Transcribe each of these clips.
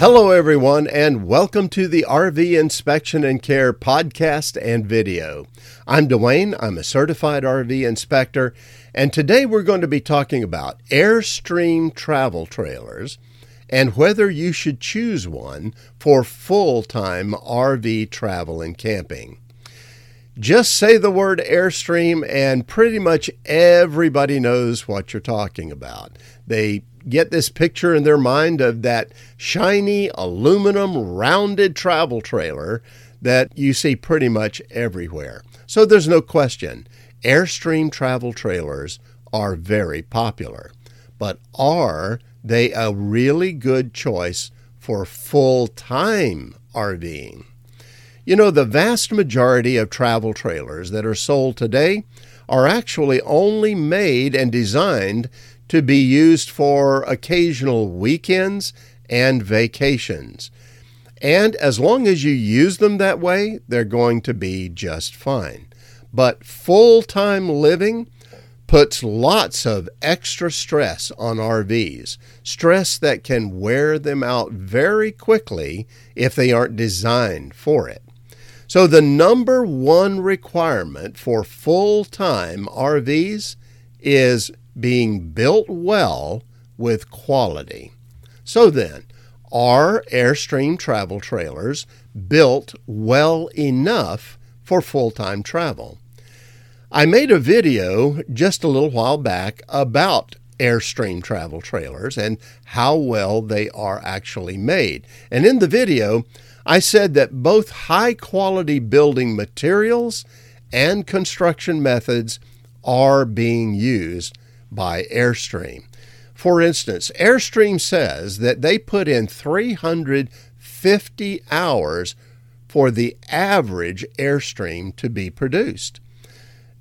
Hello, everyone, and welcome to the RV Inspection and Care podcast and video. I'm Dwayne, I'm a certified RV inspector, and today we're going to be talking about Airstream travel trailers and whether you should choose one for full time RV travel and camping. Just say the word Airstream, and pretty much everybody knows what you're talking about. They get this picture in their mind of that shiny aluminum rounded travel trailer that you see pretty much everywhere. So there's no question, Airstream travel trailers are very popular. But are they a really good choice for full time RVing? You know, the vast majority of travel trailers that are sold today are actually only made and designed to be used for occasional weekends and vacations. And as long as you use them that way, they're going to be just fine. But full time living puts lots of extra stress on RVs, stress that can wear them out very quickly if they aren't designed for it. So, the number one requirement for full time RVs is being built well with quality. So then, are Airstream travel trailers built well enough for full time travel? I made a video just a little while back about Airstream travel trailers and how well they are actually made. And in the video, I said that both high quality building materials and construction methods are being used by Airstream. For instance, Airstream says that they put in 350 hours for the average Airstream to be produced.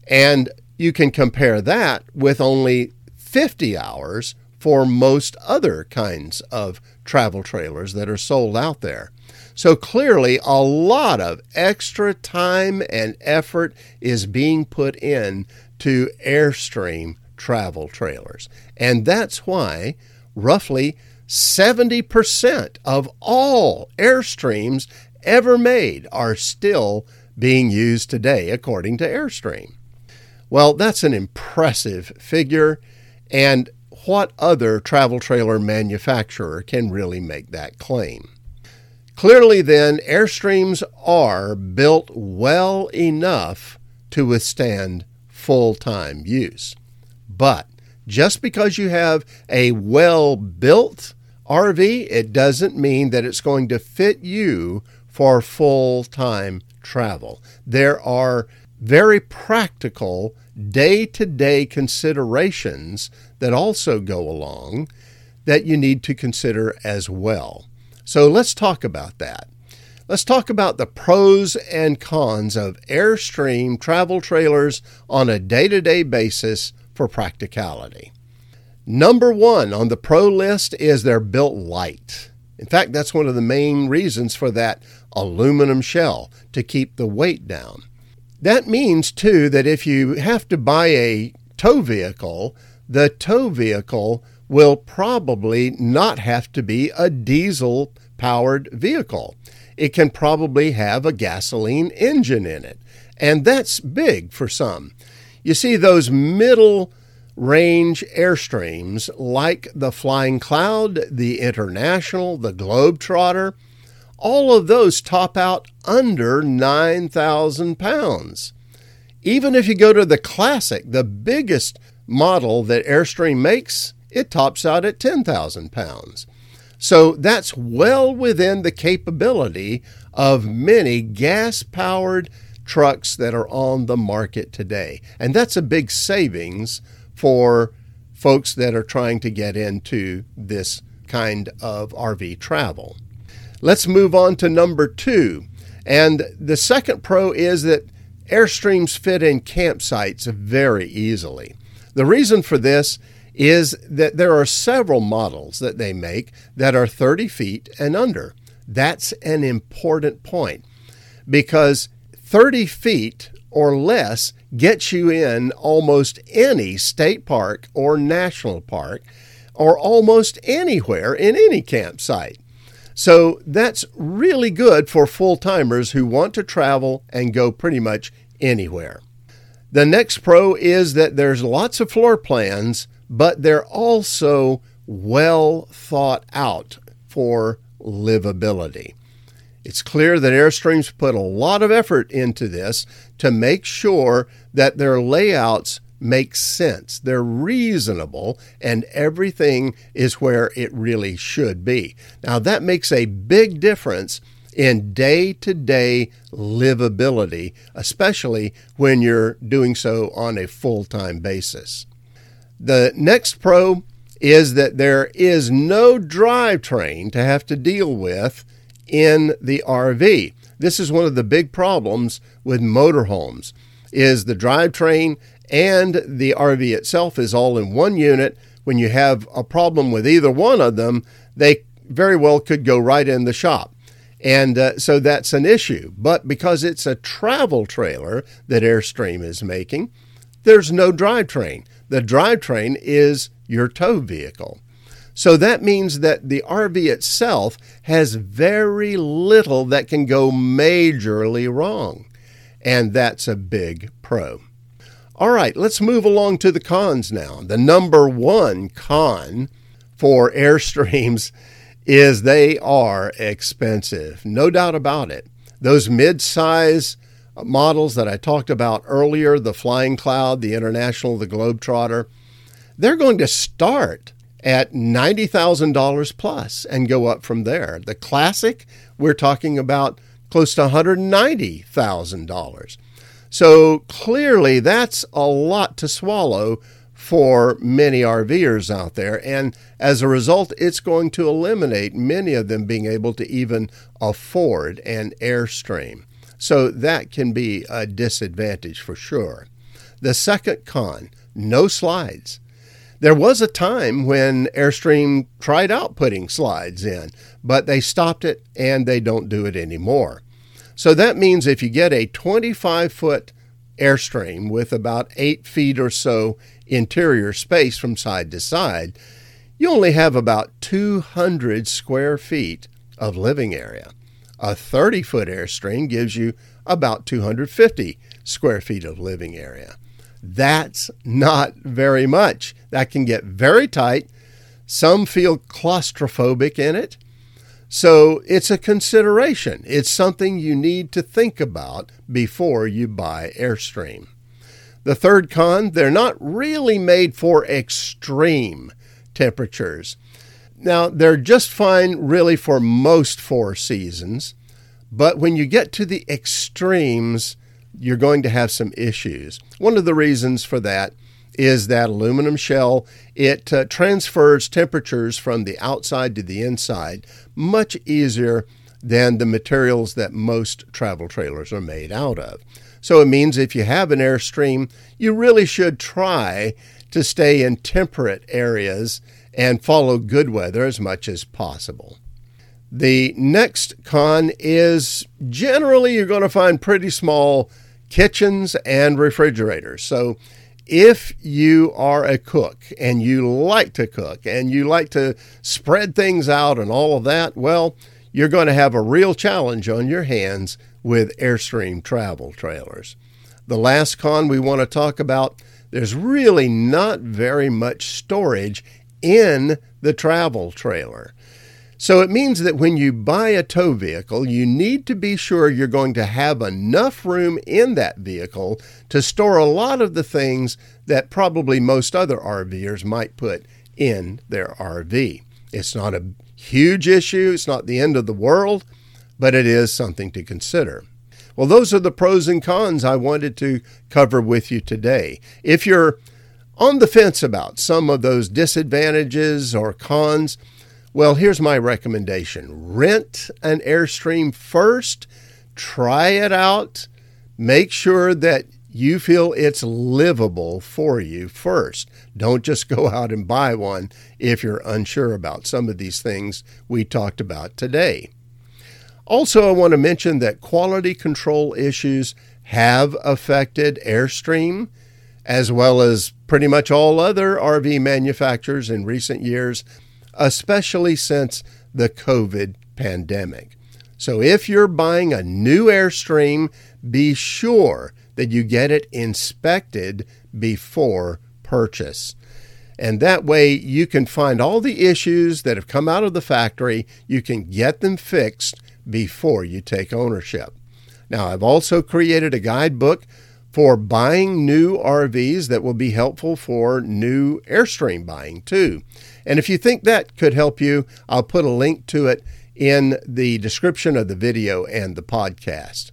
And you can compare that with only 50 hours for most other kinds of travel trailers that are sold out there. So clearly, a lot of extra time and effort is being put in to Airstream travel trailers. And that's why roughly 70% of all Airstreams ever made are still being used today, according to Airstream. Well, that's an impressive figure, and what other travel trailer manufacturer can really make that claim? Clearly, then, Airstreams are built well enough to withstand full time use. But just because you have a well built RV, it doesn't mean that it's going to fit you for full time travel. There are very practical day to day considerations that also go along that you need to consider as well. So let's talk about that. Let's talk about the pros and cons of Airstream travel trailers on a day to day basis for practicality. Number one on the pro list is they're built light. In fact, that's one of the main reasons for that aluminum shell to keep the weight down. That means, too, that if you have to buy a tow vehicle, the tow vehicle will probably not have to be a diesel powered vehicle. It can probably have a gasoline engine in it, and that's big for some. You see, those middle range Airstreams like the Flying Cloud, the International, the Globetrotter, all of those top out under 9,000 pounds. Even if you go to the Classic, the biggest model that Airstream makes, it tops out at 10,000 pounds. So that's well within the capability of many gas powered trucks that are on the market today. And that's a big savings for folks that are trying to get into this kind of RV travel. Let's move on to number two. And the second pro is that Airstreams fit in campsites very easily. The reason for this is that there are several models that they make that are 30 feet and under. That's an important point because 30 feet or less gets you in almost any state park or national park or almost anywhere in any campsite. So that's really good for full timers who want to travel and go pretty much anywhere. The next pro is that there's lots of floor plans, but they're also well thought out for livability. It's clear that Airstreams put a lot of effort into this to make sure that their layouts make sense. They're reasonable and everything is where it really should be. Now, that makes a big difference in day to day livability, especially when you're doing so on a full time basis. The next pro is that there is no drivetrain to have to deal with in the RV. This is one of the big problems with motorhomes is the drivetrain and the RV itself is all in one unit. When you have a problem with either one of them, they very well could go right in the shop. And uh, so that's an issue. But because it's a travel trailer that Airstream is making, there's no drivetrain. The drivetrain is your tow vehicle. So that means that the RV itself has very little that can go majorly wrong. And that's a big pro. All right, let's move along to the cons now. The number one con for Airstreams is they are expensive. No doubt about it. Those mid size models that I talked about earlier, the Flying Cloud, the International, the Globetrotter, they're going to start at $90,000 plus and go up from there. The Classic, we're talking about close to $190,000. So clearly, that's a lot to swallow for many RVers out there. And as a result, it's going to eliminate many of them being able to even afford an Airstream. So that can be a disadvantage for sure. The second con no slides. There was a time when Airstream tried out putting slides in, but they stopped it and they don't do it anymore. So that means if you get a 25 foot Airstream with about 8 feet or so interior space from side to side, you only have about 200 square feet of living area. A 30 foot Airstream gives you about 250 square feet of living area. That's not very much. That can get very tight. Some feel claustrophobic in it. So it's a consideration. It's something you need to think about before you buy Airstream. The third con, they're not really made for extreme temperatures. Now, they're just fine really for most four seasons, but when you get to the extremes, you're going to have some issues. One of the reasons for that is that aluminum shell. It uh, transfers temperatures from the outside to the inside much easier than the materials that most travel trailers are made out of. So it means if you have an Airstream, you really should try to stay in temperate areas and follow good weather as much as possible. The next con is generally you're going to find pretty small kitchens and refrigerators. So if you are a cook and you like to cook and you like to spread things out and all of that, well, you're going to have a real challenge on your hands with Airstream travel trailers. The last con we want to talk about there's really not very much storage in the travel trailer. So it means that when you buy a tow vehicle, you need to be sure you're going to have enough room in that vehicle to store a lot of the things that probably most other RVers might put in their RV. It's not a huge issue, it's not the end of the world, but it is something to consider. Well, those are the pros and cons I wanted to cover with you today. If you're on the fence about some of those disadvantages or cons, well, here's my recommendation rent an Airstream first, try it out, make sure that you feel it's livable for you first. Don't just go out and buy one if you're unsure about some of these things we talked about today. Also, I want to mention that quality control issues have affected Airstream, as well as pretty much all other RV manufacturers in recent years especially since the COVID pandemic. So if you're buying a new Airstream, be sure that you get it inspected before purchase. And that way you can find all the issues that have come out of the factory, you can get them fixed before you take ownership. Now, I've also created a guidebook for buying new RVs that will be helpful for new Airstream buying too. And if you think that could help you, I'll put a link to it in the description of the video and the podcast.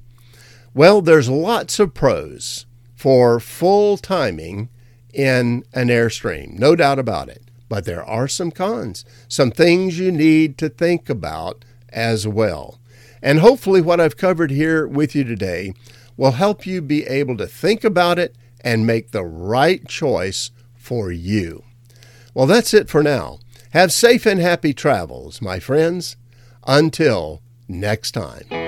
Well, there's lots of pros for full timing in an Airstream, no doubt about it. But there are some cons, some things you need to think about as well. And hopefully, what I've covered here with you today will help you be able to think about it and make the right choice for you. Well, that's it for now. Have safe and happy travels, my friends. Until next time.